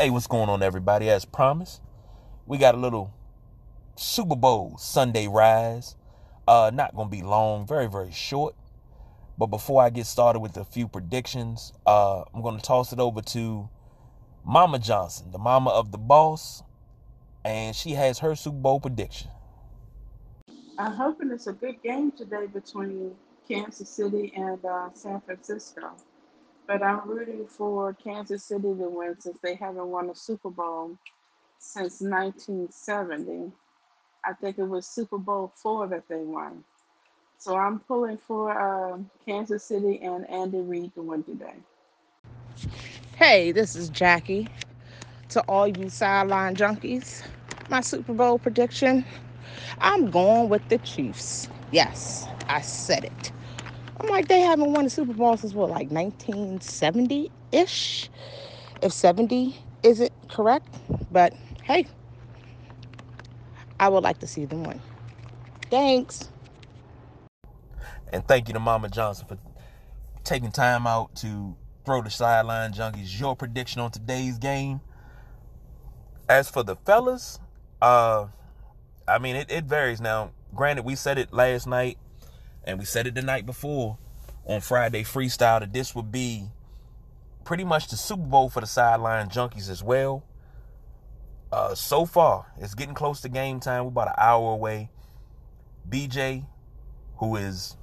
Hey, what's going on, everybody? As promised, we got a little Super Bowl Sunday rise. Uh, not gonna be long, very very short. But before I get started with a few predictions, uh, I'm gonna toss it over to Mama Johnson, the mama of the boss, and she has her Super Bowl prediction. I'm hoping it's a good game today between Kansas City and uh, San Francisco. But I'm rooting for Kansas City to win since they haven't won a Super Bowl since 1970. I think it was Super Bowl four that they won. So I'm pulling for um, Kansas City and Andy Reid to win today. Hey, this is Jackie. To all you sideline junkies, my Super Bowl prediction I'm going with the Chiefs. Yes, I said it. I'm like, they haven't won a Super Bowl since what, like 1970 ish? If 70 isn't correct. But hey, I would like to see them win. Thanks. And thank you to Mama Johnson for taking time out to throw the sideline junkies your prediction on today's game. As for the fellas, uh, I mean, it, it varies. Now, granted, we said it last night and we said it the night before on Friday Freestyle that this would be pretty much the Super Bowl for the sideline junkies as well. Uh, so far, it's getting close to game time. We're about an hour away. BJ, who is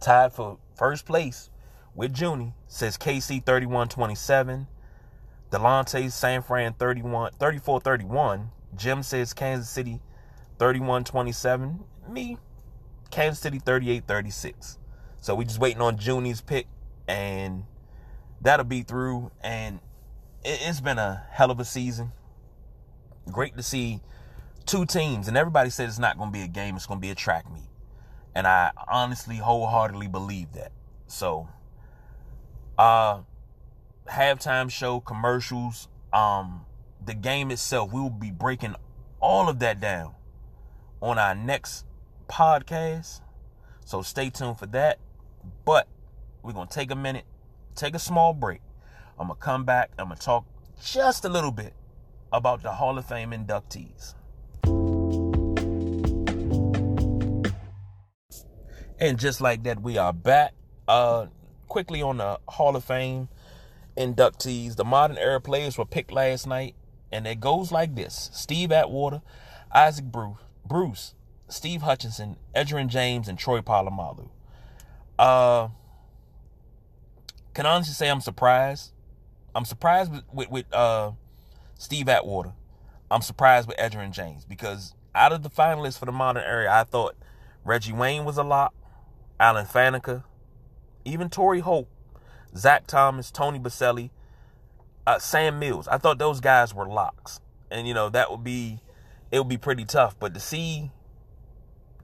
tied for first place with Junie, says KC 31 27. Delonte San Fran 31 34 31. Jim says Kansas City 31 27. Me, Kansas City 38 36. So we just waiting on Junie's pick, and that'll be through. And it, has been a hell of a season. Great to see two teams, and everybody said it's not going to be a game, it's going to be a track meet. And I honestly, wholeheartedly believe that. So, uh, halftime show, commercials, um, the game itself, we will be breaking all of that down on our next podcast. So stay tuned for that. But we're going to take a minute, take a small break. I'm going to come back. I'm going to talk just a little bit about the Hall of Fame inductees. And just like that, we are back. Uh, quickly on the Hall of Fame inductees. The modern era players were picked last night, and it goes like this: Steve Atwater, Isaac Bruce, Bruce, Steve Hutchinson, Edgerrin James, and Troy Polamalu. Uh, can honestly say I'm surprised. I'm surprised with, with, with uh, Steve Atwater. I'm surprised with Edgerrin James because out of the finalists for the modern era, I thought Reggie Wayne was a lock, Alan Faneca, even Torry Holt, Zach Thomas, Tony Boselli, uh, Sam Mills. I thought those guys were locks, and you know that would be it would be pretty tough. But to see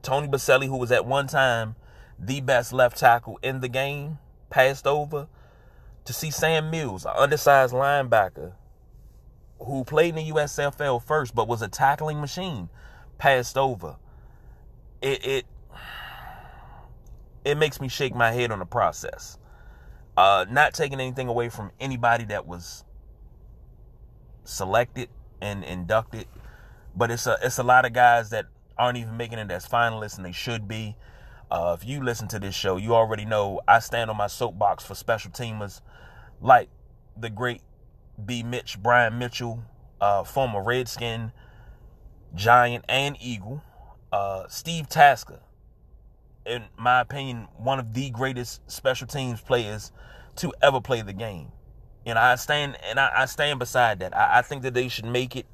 Tony Boselli, who was at one time the best left tackle in the game, passed over, to see Sam Mills, an undersized linebacker who played in the USFL first but was a tackling machine, passed over. It it it makes me shake my head on the process. Uh, not taking anything away from anybody that was selected and inducted but it's a it's a lot of guys that aren't even making it as finalists, and they should be. Uh, if you listen to this show, you already know I stand on my soapbox for special teamers like the great B. Mitch, Brian Mitchell, uh, former Redskin, Giant, and Eagle. Uh, Steve Tasker, in my opinion, one of the greatest special teams players to ever play the game. And I stand and I, I stand beside that. I, I think that they should make it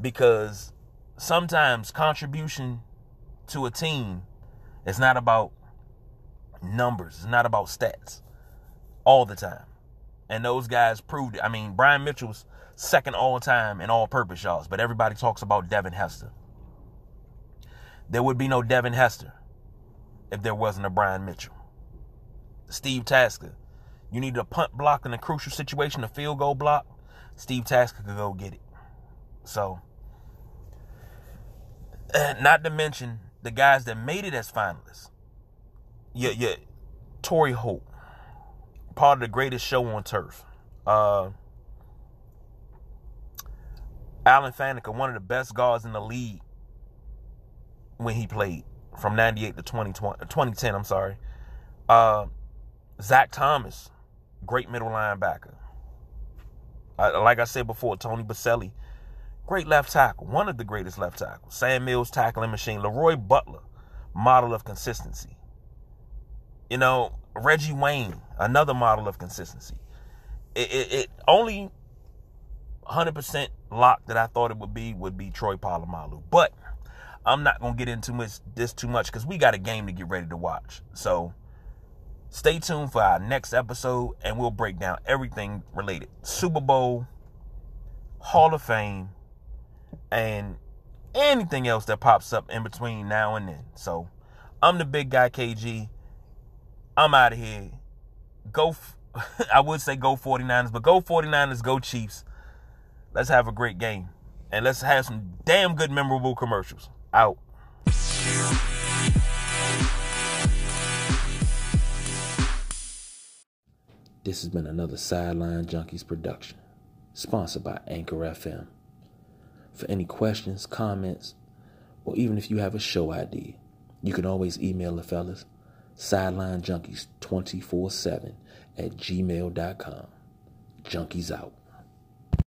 because sometimes contribution to a team is not about numbers, it's not about stats all the time. And those guys proved it. I mean, Brian Mitchell's second all time in all purpose yards, but everybody talks about Devin Hester. There would be no Devin Hester if there wasn't a Brian Mitchell. Steve Tasker, you need a punt block in a crucial situation, a field goal block. Steve Tasker could go get it. So, not to mention the guys that made it as finalists. Yeah, yeah. Torry Holt, part of the greatest show on turf. Uh, Alan Faneca, one of the best guards in the league when he played from 98 to 2020, 2010, I'm sorry. Uh, Zach Thomas, great middle linebacker. Like I said before, Tony Boselli, great left tackle, one of the greatest left tackles. Sam Mills, tackling machine. Leroy Butler, model of consistency. You know, Reggie Wayne, another model of consistency. It, it, it only 100% lock that I thought it would be would be Troy Polamalu. But I'm not going to get into much, this too much because we got a game to get ready to watch. So stay tuned for our next episode and we'll break down everything related Super Bowl, Hall of Fame, and anything else that pops up in between now and then. So I'm the big guy, KG. I'm out of here. Go, I would say go 49ers, but go 49ers, go Chiefs. Let's have a great game. And let's have some damn good, memorable commercials. Out. This has been another Sideline Junkies production, sponsored by Anchor FM. For any questions, comments, or even if you have a show idea, you can always email the fellas, sidelinejunkies247 at gmail.com. Junkies out.